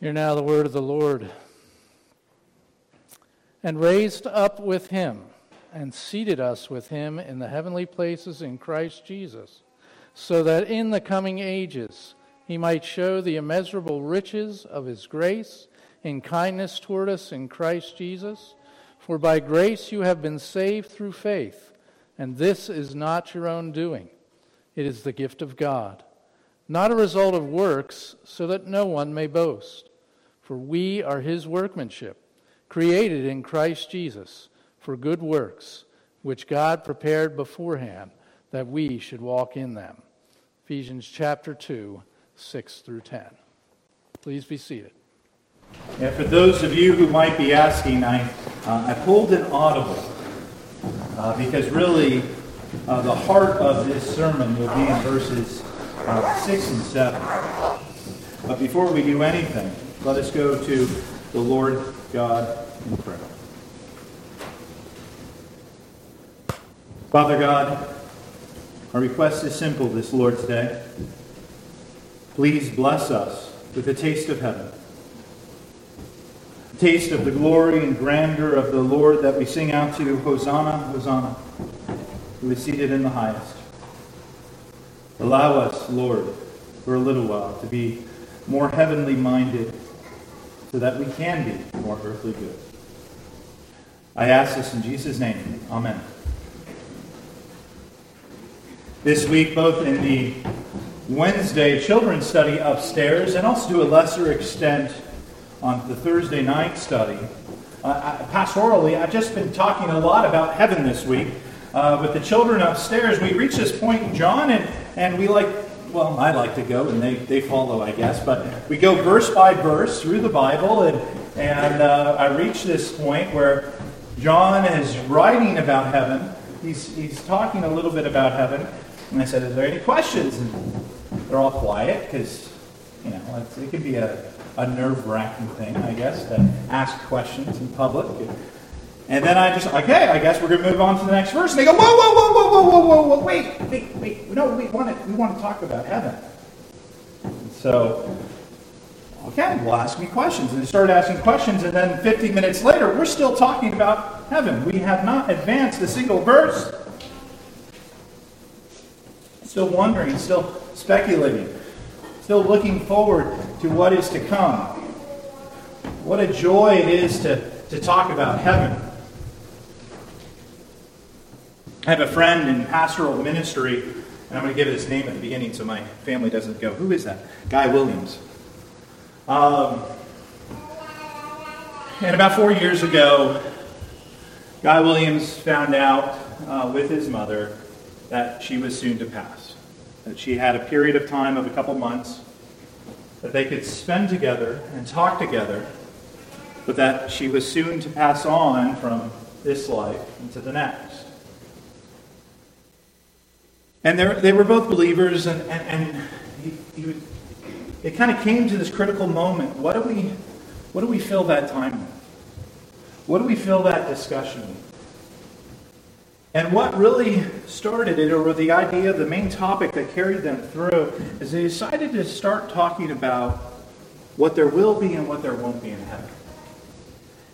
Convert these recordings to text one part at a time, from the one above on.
Hear now the word of the Lord. And raised up with him, and seated us with him in the heavenly places in Christ Jesus, so that in the coming ages he might show the immeasurable riches of his grace in kindness toward us in Christ Jesus. For by grace you have been saved through faith, and this is not your own doing, it is the gift of God, not a result of works, so that no one may boast. For we are his workmanship, created in Christ Jesus for good works, which God prepared beforehand that we should walk in them. Ephesians chapter 2, 6 through 10. Please be seated. And for those of you who might be asking, I, uh, I pulled an audible uh, because really uh, the heart of this sermon will be in verses uh, 6 and 7. But before we do anything, let us go to the Lord God in prayer. Father God, our request is simple this Lord's Day. Please bless us with a taste of heaven. A taste of the glory and grandeur of the Lord that we sing out to Hosanna, Hosanna, who is seated in the highest. Allow us, Lord, for a little while to be more heavenly minded so that we can be more earthly good. I ask this in Jesus' name. Amen. This week, both in the Wednesday children's study upstairs and also to a lesser extent on the Thursday night study, uh, pastorally, I've just been talking a lot about heaven this week. Uh, with the children upstairs, we reach this point John, and, and we like well, I like to go, and they, they follow, I guess. But we go verse by verse through the Bible, and, and uh, I reach this point where John is writing about heaven. He's, he's talking a little bit about heaven. And I said, Is there any questions? And they're all quiet because, you know, it can be a, a nerve wracking thing, I guess, to ask questions in public. And then I just, okay, I guess we're going to move on to the next verse. And they go, whoa, whoa, whoa, whoa, whoa, whoa, whoa, wait, wait, wait. No, we want to, we want to talk about heaven. And so, okay, well, ask me questions. And they started asking questions, and then 50 minutes later, we're still talking about heaven. We have not advanced a single verse. Still wondering, still speculating, still looking forward to what is to come. What a joy it is to, to talk about heaven. I have a friend in pastoral ministry, and I'm going to give his name at the beginning so my family doesn't go, Who is that? Guy Williams. Um, and about four years ago, Guy Williams found out uh, with his mother that she was soon to pass. That she had a period of time of a couple months that they could spend together and talk together, but that she was soon to pass on from this life into the next. And they were both believers, and, and, and he, he, it kind of came to this critical moment. What do, we, what do we fill that time with? What do we fill that discussion with? And what really started it, or the idea, the main topic that carried them through, is they decided to start talking about what there will be and what there won't be in heaven.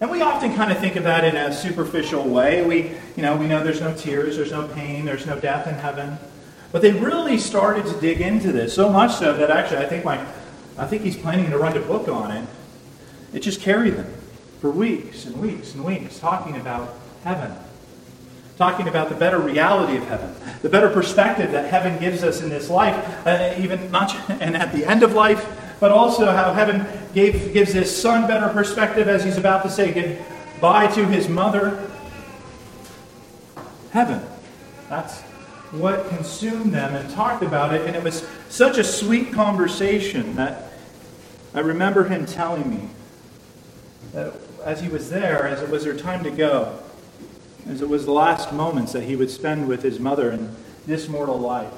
And we often kind of think of that in a superficial way. We, you know, we know there's no tears, there's no pain, there's no death in heaven. But they really started to dig into this, so much so that actually I think my I think he's planning to write a book on it. It just carried them for weeks and weeks and weeks talking about heaven. Talking about the better reality of heaven, the better perspective that heaven gives us in this life, uh, even not and at the end of life, but also how heaven gave, gives his son better perspective as he's about to say goodbye to his mother. Heaven. That's what consumed them and talked about it. And it was such a sweet conversation that I remember him telling me that as he was there, as it was their time to go, as it was the last moments that he would spend with his mother in this mortal life,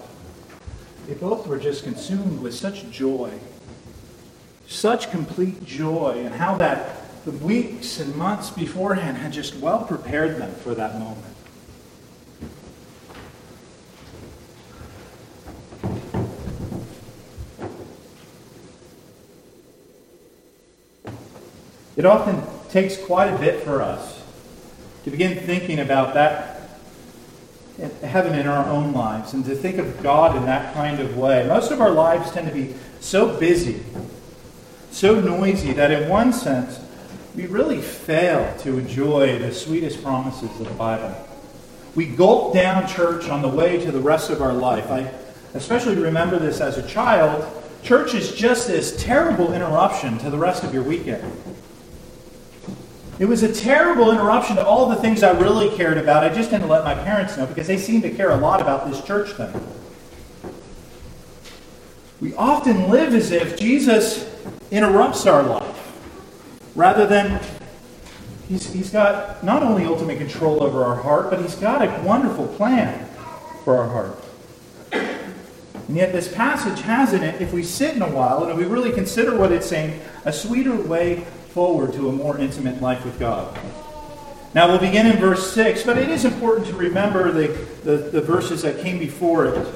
they both were just consumed with such joy, such complete joy, and how that the weeks and months beforehand had just well prepared them for that moment. It often takes quite a bit for us to begin thinking about that heaven in our own lives and to think of God in that kind of way. Most of our lives tend to be so busy, so noisy, that in one sense, we really fail to enjoy the sweetest promises of the Bible. We gulp down church on the way to the rest of our life. I especially remember this as a child. Church is just this terrible interruption to the rest of your weekend. It was a terrible interruption to all the things I really cared about. I just didn't let my parents know because they seemed to care a lot about this church thing. We often live as if Jesus interrupts our life rather than he's, he's got not only ultimate control over our heart, but he's got a wonderful plan for our heart. And yet, this passage has in it, if we sit in a while and if we really consider what it's saying, a sweeter way forward to a more intimate life with God. Now we'll begin in verse 6, but it is important to remember the, the, the verses that came before it.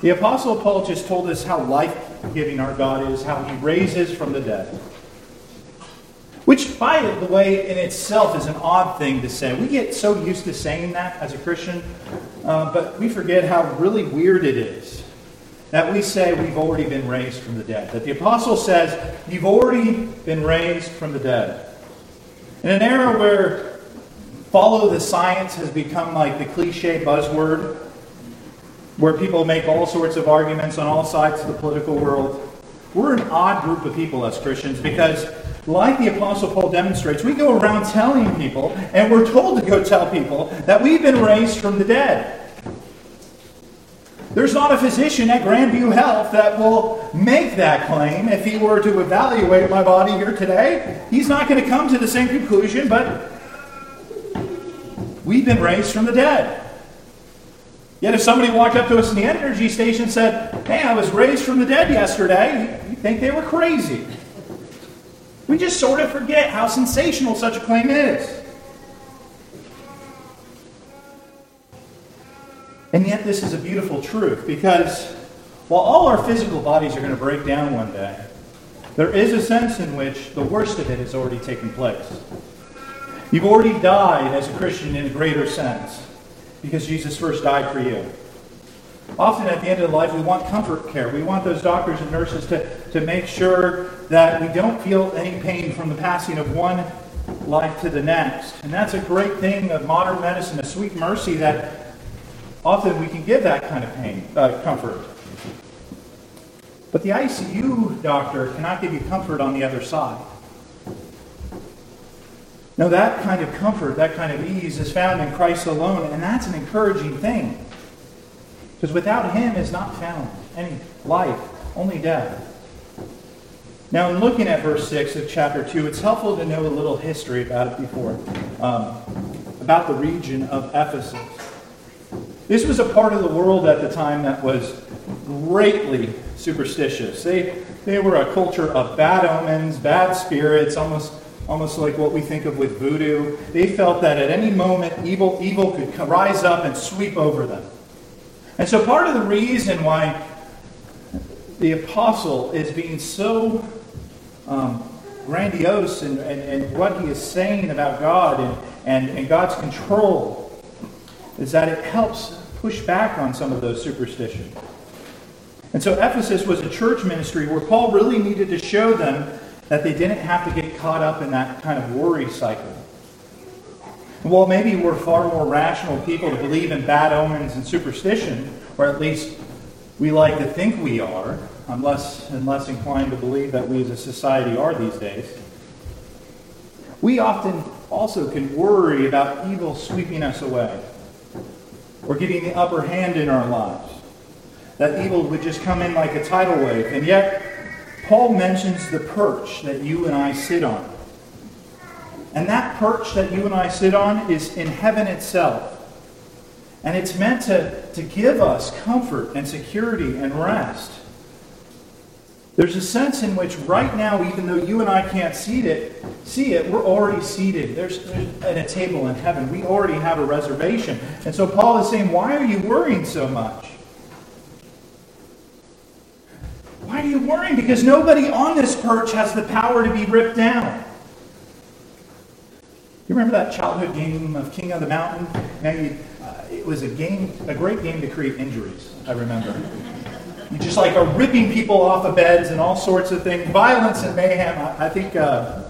The Apostle Paul just told us how life giving our God is, how he raises from the dead. Which, by the way, in itself is an odd thing to say. We get so used to saying that as a Christian, uh, but we forget how really weird it is that we say we've already been raised from the dead. That the apostle says, You've already been raised from the dead. In an era where follow the science has become like the cliche buzzword, where people make all sorts of arguments on all sides of the political world, we're an odd group of people as Christians because, like the Apostle Paul demonstrates, we go around telling people, and we're told to go tell people, that we've been raised from the dead. There's not a physician at Grandview Health that will make that claim if he were to evaluate my body here today. He's not going to come to the same conclusion, but we've been raised from the dead. Yet if somebody walked up to us in the energy station and said, Hey, I was raised from the dead yesterday, you'd think they were crazy. We just sort of forget how sensational such a claim is. And yet, this is a beautiful truth because while all our physical bodies are going to break down one day, there is a sense in which the worst of it has already taken place. You've already died as a Christian in a greater sense because Jesus first died for you. Often at the end of life, we want comfort care. We want those doctors and nurses to, to make sure that we don't feel any pain from the passing of one life to the next. And that's a great thing of modern medicine, a sweet mercy that Often we can give that kind of pain, uh, comfort. But the ICU doctor cannot give you comfort on the other side. No, that kind of comfort, that kind of ease is found in Christ alone, and that's an encouraging thing. Because without Him is not found any life, only death. Now, in looking at verse 6 of chapter 2, it's helpful to know a little history about it before, um, about the region of Ephesus. This was a part of the world at the time that was greatly superstitious. They, they were a culture of bad omens, bad spirits, almost, almost like what we think of with voodoo. They felt that at any moment evil, evil could rise up and sweep over them. And so part of the reason why the apostle is being so um, grandiose and, and, what he is saying about God and, and, and God's control is that it helps push back on some of those superstitions. And so Ephesus was a church ministry where Paul really needed to show them that they didn't have to get caught up in that kind of worry cycle. And while maybe we're far more rational people to believe in bad omens and superstition, or at least we like to think we are, I'm less and less inclined to believe that we as a society are these days. We often also can worry about evil sweeping us away or getting the upper hand in our lives. That evil would just come in like a tidal wave. And yet, Paul mentions the perch that you and I sit on. And that perch that you and I sit on is in heaven itself. And it's meant to, to give us comfort and security and rest. There's a sense in which right now, even though you and I can't see it, see it, we're already seated. There's, at a table in heaven. We already have a reservation. And so Paul is saying, why are you worrying so much? Why are you worrying? Because nobody on this perch has the power to be ripped down. You remember that childhood game of King of the Mountain? Now you, uh, it was a game, a great game to create injuries. I remember. You just like are ripping people off of beds and all sorts of things, violence and mayhem. I, I think, uh,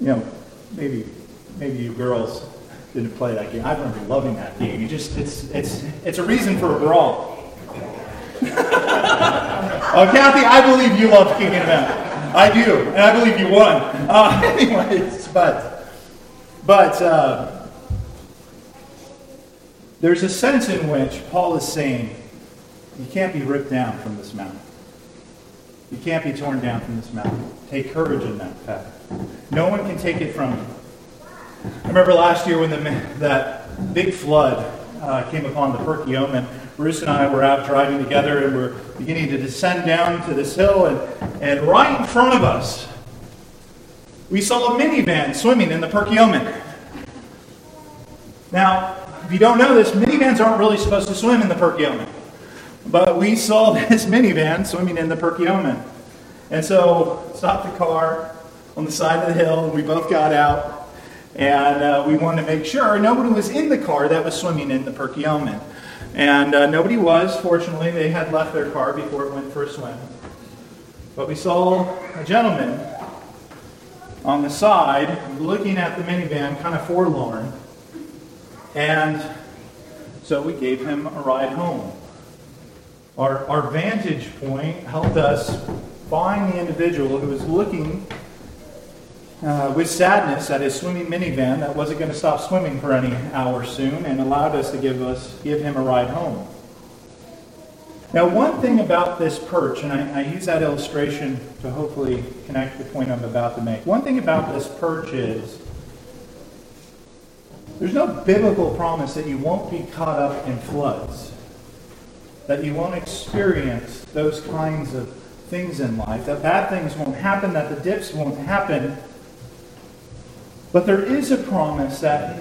you know, maybe maybe you girls didn't play that game. I remember loving that game. You just it's it's it's a reason for a brawl. oh, Kathy, I believe you love King the Mountain. I do, and I believe you won. Uh, anyways, but but uh, there's a sense in which Paul is saying you can't be ripped down from this mountain. You can't be torn down from this mountain. Take courage in that path. No one can take it from you. I remember last year when the, that big flood uh, came upon the Perkiomen. Bruce and I were out driving together and we're beginning to descend down to this hill, and, and right in front of us, we saw a minivan swimming in the Perkiomen. Now, if you don't know this, minivans aren't really supposed to swim in the Perkiomen. But we saw this minivan swimming in the Perkiomen. And so stopped the car on the side of the hill, and we both got out. And uh, we wanted to make sure nobody was in the car that was swimming in the Perkiomen. And uh, nobody was. Fortunately, they had left their car before it went for a swim. But we saw a gentleman on the side looking at the minivan, kind of forlorn. And so we gave him a ride home. Our, our vantage point helped us find the individual who was looking uh, with sadness at his swimming minivan that wasn't going to stop swimming for any hour soon and allowed us to give us give him a ride home. Now, one thing about this perch, and I, I use that illustration to hopefully connect the point I'm about to make. One thing about this perch is there's no biblical promise that you won't be caught up in floods, that you won't experience those kinds of things in life, that bad things won't happen, that the dips won't happen. But there is a promise that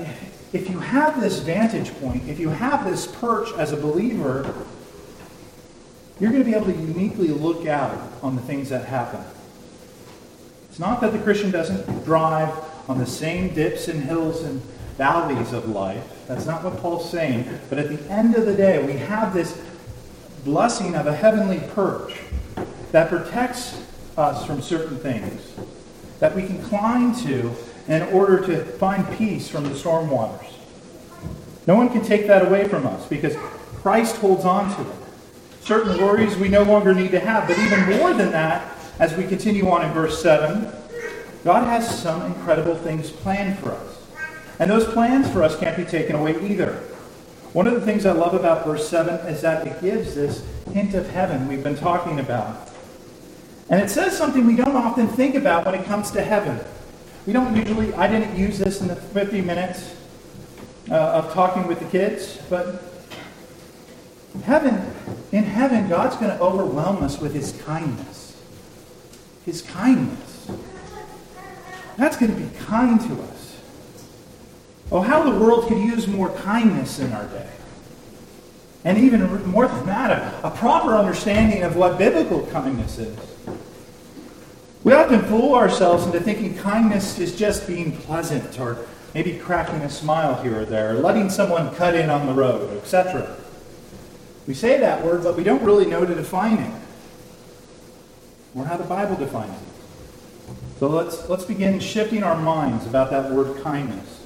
if you have this vantage point, if you have this perch as a believer, you're going to be able to uniquely look out on the things that happen. It's not that the Christian doesn't drive on the same dips and hills and valleys of life. That's not what Paul's saying. But at the end of the day, we have this blessing of a heavenly perch that protects us from certain things that we can climb to in order to find peace from the storm waters. No one can take that away from us because Christ holds on to it. Certain worries we no longer need to have, but even more than that, as we continue on in verse 7, God has some incredible things planned for us. And those plans for us can't be taken away either. One of the things I love about verse 7 is that it gives this hint of heaven we've been talking about. And it says something we don't often think about when it comes to heaven. We don't usually, I didn't use this in the 50 minutes uh, of talking with the kids, but heaven, in heaven, God's going to overwhelm us with his kindness. His kindness. That's going to be kind to us. Oh, how the world could use more kindness in our day. And even more than that, a, a proper understanding of what biblical kindness is. We often fool ourselves into thinking kindness is just being pleasant or maybe cracking a smile here or there, or letting someone cut in on the road, etc. We say that word, but we don't really know to define it or how the Bible defines it. So let's, let's begin shifting our minds about that word kindness.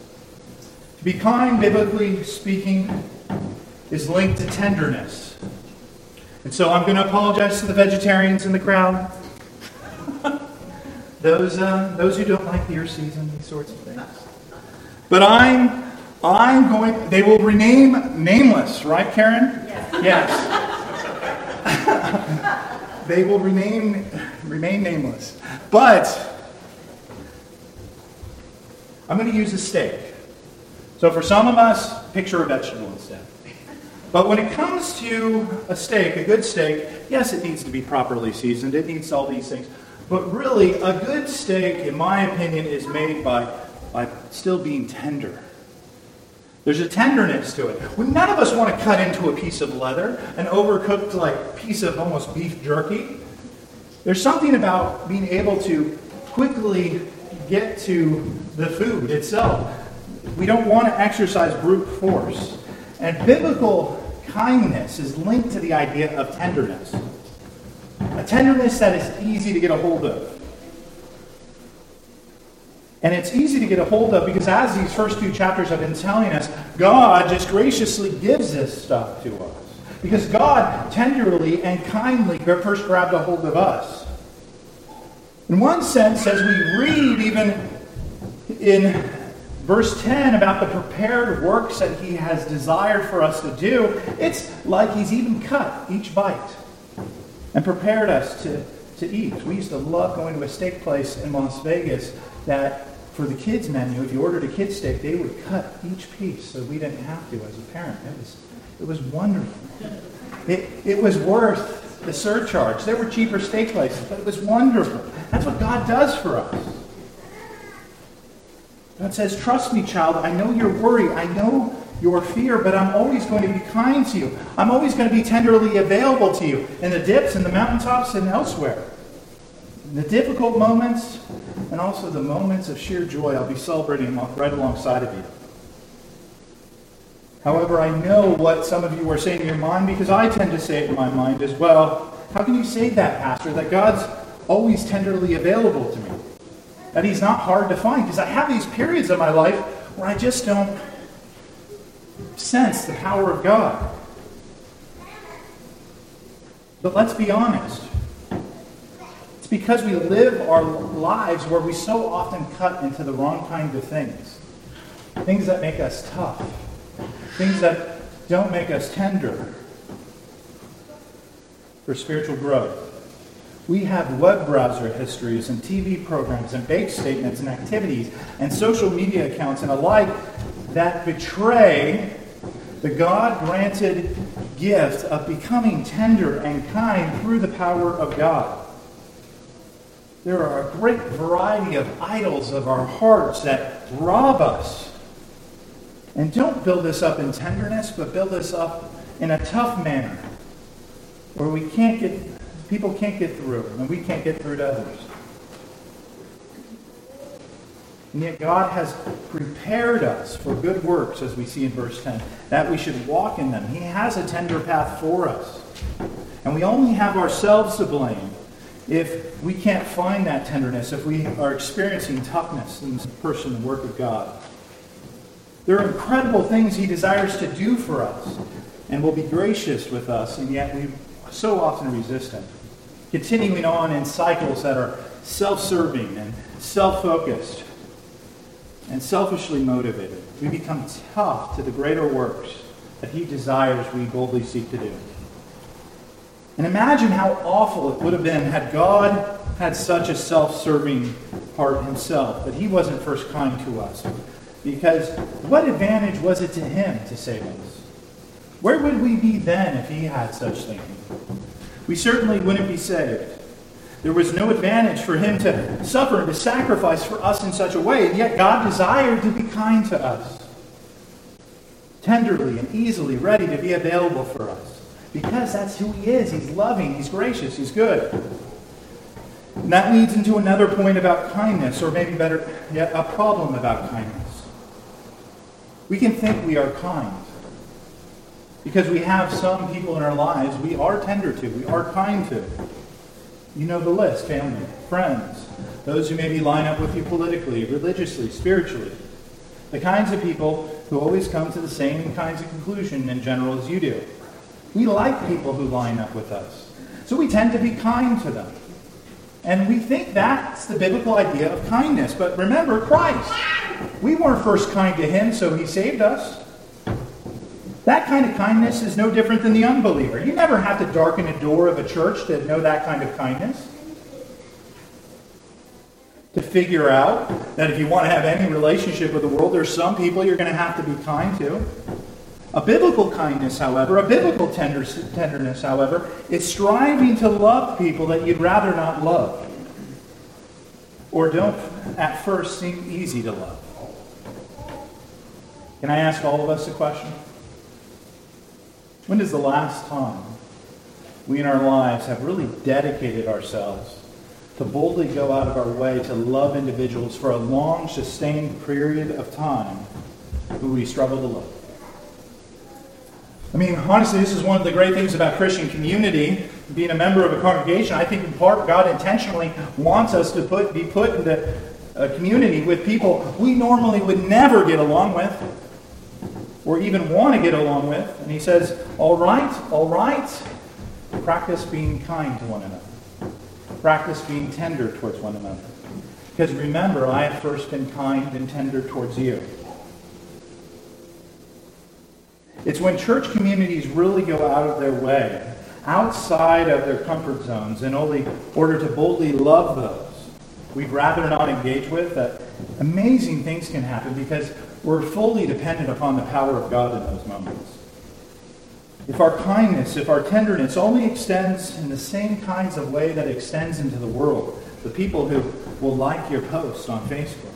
Be kind, biblically speaking, is linked to tenderness. And so I'm going to apologize to the vegetarians in the crowd. those, uh, those who don't like deer season, these sorts of things. But I'm, I'm going, they will rename nameless, right, Karen? Yes. yes. they will remain, remain nameless. But I'm going to use a steak. So for some of us, picture a vegetable instead. But when it comes to a steak, a good steak, yes, it needs to be properly seasoned. It needs all these things. But really, a good steak, in my opinion, is made by, by still being tender. There's a tenderness to it. none of us want to cut into a piece of leather, an overcooked like piece of almost beef jerky. There's something about being able to quickly get to the food itself. We don't want to exercise brute force. And biblical kindness is linked to the idea of tenderness. A tenderness that is easy to get a hold of. And it's easy to get a hold of because, as these first two chapters have been telling us, God just graciously gives this stuff to us. Because God tenderly and kindly first grabbed a hold of us. In one sense, as we read even in verse 10 about the prepared works that he has desired for us to do, it's like he's even cut each bite and prepared us to, to eat. We used to love going to a steak place in Las Vegas that for the kids menu, if you ordered a kid steak, they would cut each piece so we didn't have to as a parent. It was, it was wonderful. It, it was worth the surcharge. There were cheaper steak places, but it was wonderful. That's what God does for us. God says, Trust me, child. I know your worry. I know your fear, but I'm always going to be kind to you. I'm always going to be tenderly available to you in the dips and the mountaintops and elsewhere. In the difficult moments and also the moments of sheer joy, I'll be celebrating right alongside of you. However, I know what some of you are saying in your mind because I tend to say it in my mind as well. How can you say that, Pastor? That God's always tenderly available to me? That He's not hard to find? Because I have these periods of my life where I just don't sense the power of God. But let's be honest. It's because we live our lives where we so often cut into the wrong kind of things. Things that make us tough things that don't make us tender for spiritual growth. We have web browser histories and TV programs and bank statements and activities and social media accounts and alike that betray the God granted gift of becoming tender and kind through the power of God. There are a great variety of idols of our hearts that rob us and don't build this up in tenderness, but build this up in a tough manner where we can't get, people can't get through, and we can't get through to others. And yet God has prepared us for good works, as we see in verse 10, that we should walk in them. He has a tender path for us. And we only have ourselves to blame if we can't find that tenderness, if we are experiencing toughness in the person and work of God. There are incredible things He desires to do for us and will be gracious with us, and yet we so often resist Him. Continuing on in cycles that are self serving and self focused and selfishly motivated, we become tough to the greater works that He desires we boldly seek to do. And imagine how awful it would have been had God had such a self serving heart Himself, that He wasn't first kind to us because what advantage was it to him to save us? Where would we be then if he had such thinking? We certainly wouldn't be saved. There was no advantage for him to suffer and to sacrifice for us in such a way, and yet God desired to be kind to us, tenderly and easily ready to be available for us, because that's who he is. He's loving, he's gracious, he's good. And that leads into another point about kindness, or maybe better yet, a problem about kindness. We can think we are kind because we have some people in our lives we are tender to, we are kind to. You know the list family, friends, those who maybe line up with you politically, religiously, spiritually. The kinds of people who always come to the same kinds of conclusion in general as you do. We like people who line up with us. So we tend to be kind to them. And we think that's the biblical idea of kindness. But remember, Christ. We weren't first kind to him, so he saved us. That kind of kindness is no different than the unbeliever. You never have to darken a door of a church to know that kind of kindness. To figure out that if you want to have any relationship with the world, there's some people you're going to have to be kind to. A biblical kindness, however, a biblical tender, tenderness, however, is striving to love people that you'd rather not love or don't at first seem easy to love. Can I ask all of us a question? When is the last time we in our lives have really dedicated ourselves to boldly go out of our way to love individuals for a long, sustained period of time who we struggle to love. I mean, honestly, this is one of the great things about Christian community, being a member of a congregation. I think in part God intentionally wants us to put, be put into a community with people we normally would never get along with or even want to get along with. And he says, All right, all right, practice being kind to one another, practice being tender towards one another. Because remember, I have first been kind and tender towards you. It's when church communities really go out of their way, outside of their comfort zones, in only order to boldly love those we'd rather not engage with, that amazing things can happen because we're fully dependent upon the power of God in those moments. If our kindness, if our tenderness only extends in the same kinds of way that extends into the world, the people who will like your post on Facebook,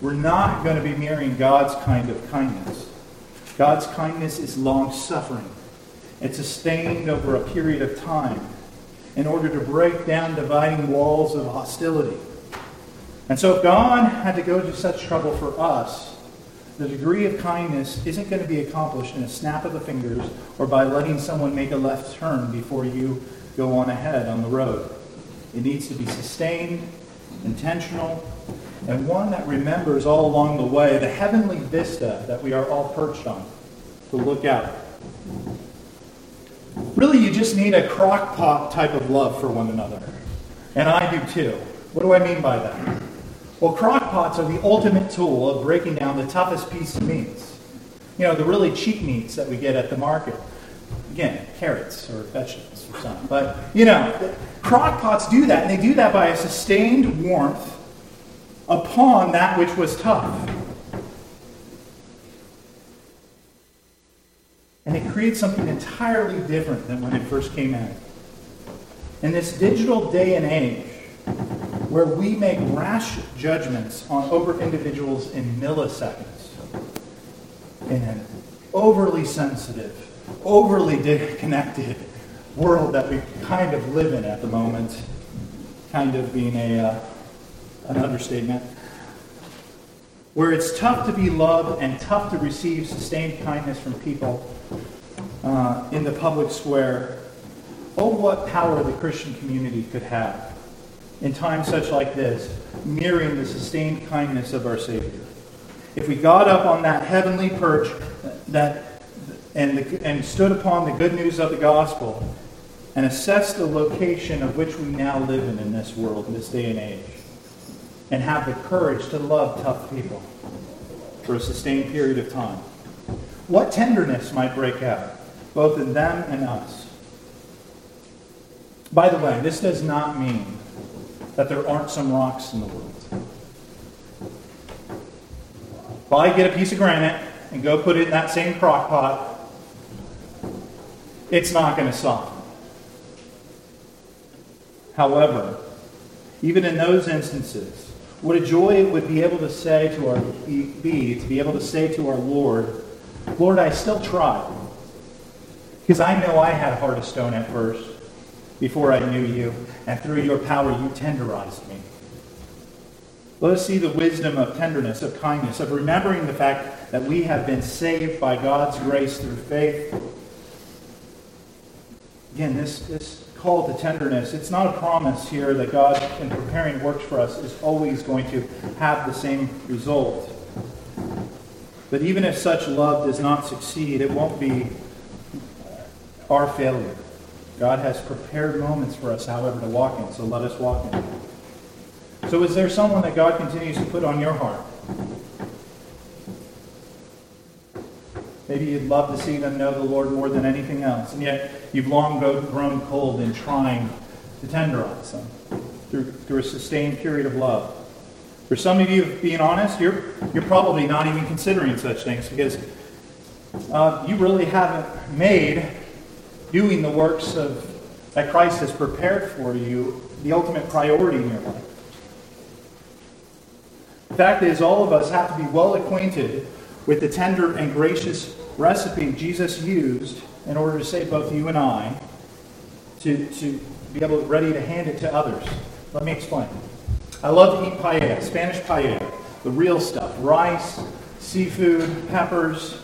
we're not going to be mirroring God's kind of kindness. God's kindness is long suffering. It's sustained over a period of time in order to break down dividing walls of hostility. And so, if God had to go to such trouble for us, the degree of kindness isn't going to be accomplished in a snap of the fingers or by letting someone make a left turn before you go on ahead on the road. It needs to be sustained, intentional, and one that remembers all along the way the heavenly vista that we are all perched on to look out. Really, you just need a crock pot type of love for one another. And I do too. What do I mean by that? Well, crock pots are the ultimate tool of breaking down the toughest piece of meats. You know, the really cheap meats that we get at the market. Again, carrots or vegetables or something. But, you know, crock pots do that, and they do that by a sustained warmth upon that which was tough. And it creates something entirely different than when it first came out. In this digital day and age, where we make rash judgments on over individuals in milliseconds. In an overly sensitive, overly connected world that we kind of live in at the moment, kind of being a, uh, an understatement, where it's tough to be loved and tough to receive sustained kindness from people uh, in the public square. Oh, what power the Christian community could have in times such like this, mirroring the sustained kindness of our Savior. If we got up on that heavenly perch that, and, the, and stood upon the good news of the gospel and assessed the location of which we now live in in this world, in this day and age, and have the courage to love tough people for a sustained period of time, what tenderness might break out, both in them and us? By the way, this does not mean that there aren't some rocks in the world. If I get a piece of granite and go put it in that same crock pot, it's not going to soften. However, even in those instances, what a joy it would be able to say to our be to be able to say to our Lord, Lord, I still tried. Because I know I had a heart of stone at first before I knew you, and through your power you tenderized me. Let us see the wisdom of tenderness, of kindness, of remembering the fact that we have been saved by God's grace through faith. Again, this, this call to tenderness, it's not a promise here that God, in preparing works for us, is always going to have the same result. But even if such love does not succeed, it won't be our failure. God has prepared moments for us, however, to walk in, so let us walk in. So, is there someone that God continues to put on your heart? Maybe you'd love to see them know the Lord more than anything else, and yet you've long grown cold in trying to tenderize them through, through a sustained period of love. For some of you, being honest, you're, you're probably not even considering such things because uh, you really haven't made doing the works of, that Christ has prepared for you the ultimate priority in your life. The fact is, all of us have to be well acquainted with the tender and gracious recipe Jesus used in order to save both you and I to, to be able ready to hand it to others Let me explain. I love to eat paella, Spanish paella, the real stuff rice, seafood, peppers.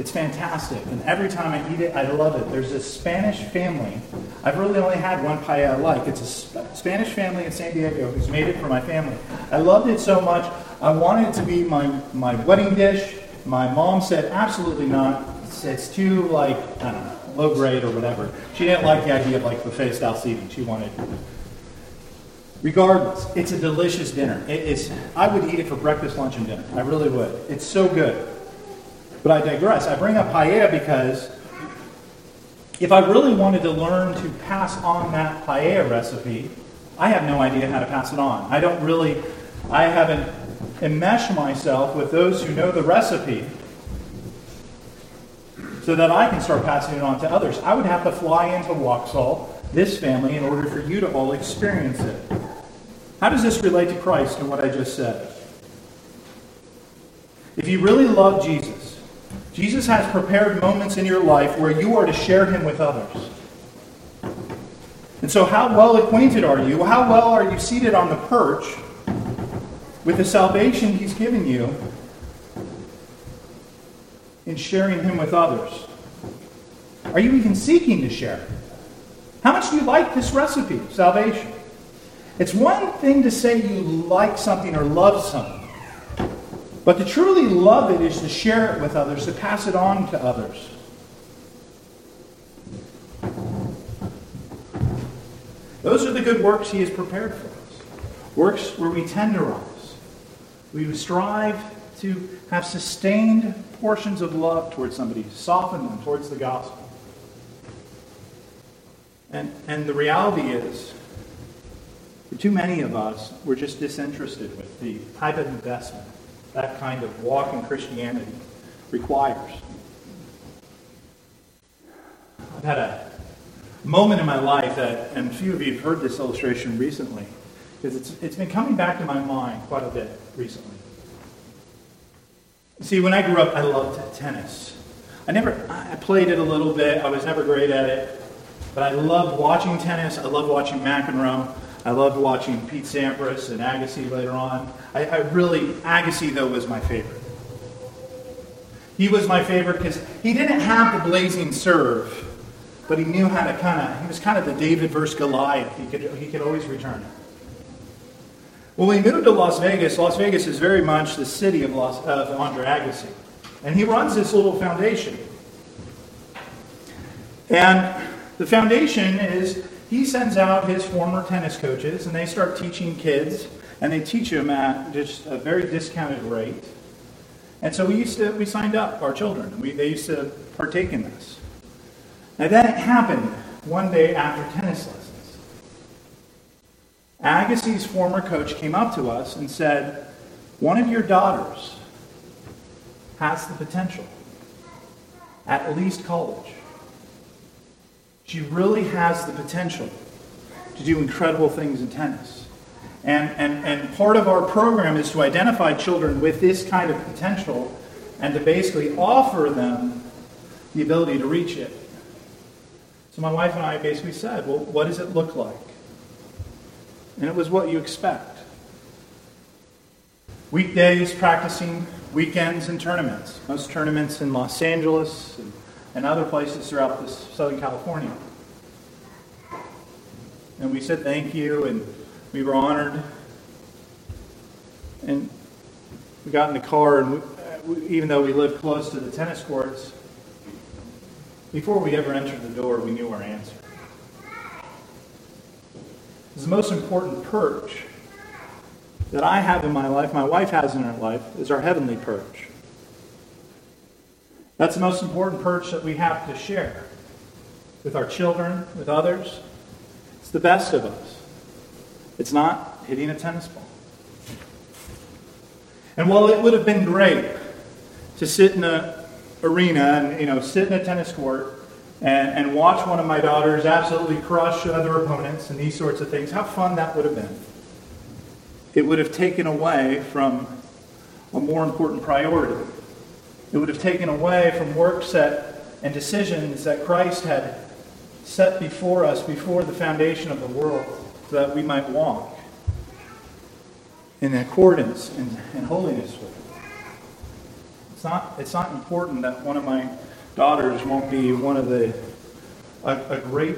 It's fantastic. And every time I eat it, I love it. There's this Spanish family. I've really only had one paella I like. It's a Spanish family in San Diego who's made it for my family. I loved it so much, I wanted it to be my, my wedding dish. My mom said, absolutely not. It's, it's too, like, I don't know, low grade or whatever. She didn't like the idea of, like, buffet style seating. She wanted Regardless, it's a delicious dinner. It is, I would eat it for breakfast, lunch, and dinner. I really would. It's so good. But I digress. I bring up paella because if I really wanted to learn to pass on that paella recipe, I have no idea how to pass it on. I don't really, I haven't enmeshed myself with those who know the recipe so that I can start passing it on to others. I would have to fly into Waxhaw, this family, in order for you to all experience it. How does this relate to Christ and what I just said? If you really love Jesus, Jesus has prepared moments in your life where you are to share him with others. And so, how well acquainted are you? How well are you seated on the perch with the salvation he's given you in sharing him with others? Are you even seeking to share? How much do you like this recipe, salvation? It's one thing to say you like something or love something, but to truly love it is to share it with others, to pass it on to others. Those are the good works He has prepared for us. Works where we tenderize. We strive to have sustained portions of love towards somebody, soften them towards the gospel. And, and the reality is, for too many of us, we're just disinterested with the type of investment that kind of walk in Christianity requires. I've had a moment in my life that, and a few of you have heard this illustration recently, because it's, it's been coming back to my mind quite a bit recently. See, when I grew up, I loved tennis. I never, I played it a little bit. I was never great at it. But I loved watching tennis. I loved watching McEnroe. I loved watching Pete Sampras and Agassi later on. I, I really, Agassi, though, was my favorite. He was my favorite because he didn't have the blazing serve, but he knew how to kind of, he was kind of the David versus Goliath. He could, he could always return. When we moved to Las Vegas, Las Vegas is very much the city of, Las, of Andre Agassi. And he runs this little foundation. And the foundation is he sends out his former tennis coaches, and they start teaching kids, and they teach them at just a very discounted rate. And so we used to we signed up our children. We, they used to partake in this. Now that happened one day after tennis lessons. Agassi's former coach came up to us and said, "One of your daughters has the potential, at least college." She really has the potential to do incredible things in tennis. And, and, and part of our program is to identify children with this kind of potential and to basically offer them the ability to reach it. So my wife and I basically said, well, what does it look like? And it was what you expect. Weekdays practicing, weekends and tournaments. Most tournaments in Los Angeles and and other places throughout Southern California. And we said thank you, and we were honored. And we got in the car, and we, uh, even though we lived close to the tennis courts, before we ever entered the door, we knew our answer. The most important perch that I have in my life, my wife has in her life, is our heavenly perch. That's the most important perch that we have to share with our children, with others. It's the best of us. It's not hitting a tennis ball. And while it would have been great to sit in an arena and you know sit in a tennis court and, and watch one of my daughters absolutely crush other opponents and these sorts of things, how fun that would have been. It would have taken away from a more important priority it would have taken away from works that, and decisions that Christ had set before us before the foundation of the world so that we might walk in accordance and, and holiness with it. It's not, it's not important that one of my daughters won't be one of the, a, a great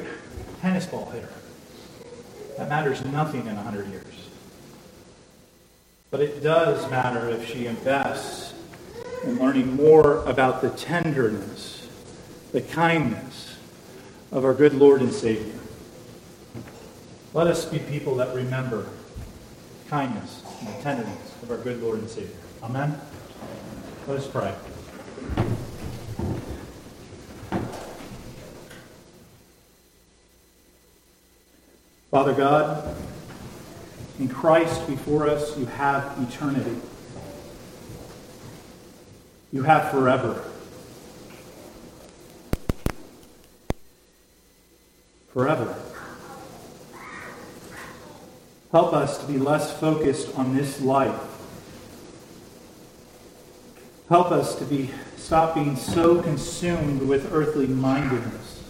tennis ball hitter. That matters nothing in 100 years. But it does matter if she invests in learning more about the tenderness, the kindness of our good Lord and Savior. Let us be people that remember kindness and the tenderness of our good Lord and Savior. Amen. Let us pray. Father God, in Christ before us, you have eternity. You have forever. Forever. Help us to be less focused on this life. Help us to be stop being so consumed with earthly mindedness.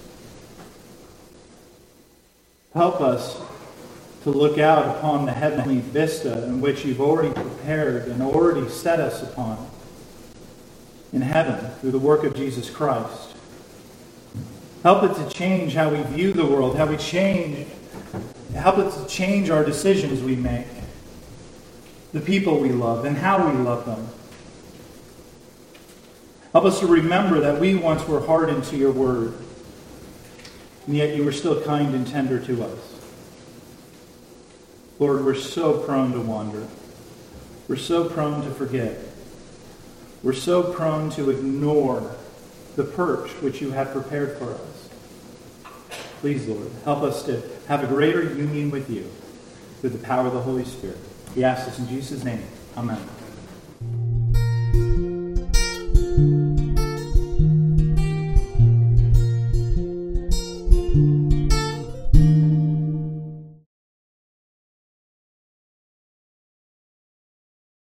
Help us to look out upon the heavenly vista in which you've already prepared and already set us upon in heaven through the work of Jesus Christ. Help it to change how we view the world, how we change, help it to change our decisions we make, the people we love, and how we love them. Help us to remember that we once were hardened to your word, and yet you were still kind and tender to us. Lord, we're so prone to wander. We're so prone to forget. We're so prone to ignore the perch which you have prepared for us. Please, Lord, help us to have a greater union with you through the power of the Holy Spirit. We ask this in Jesus' name. Amen.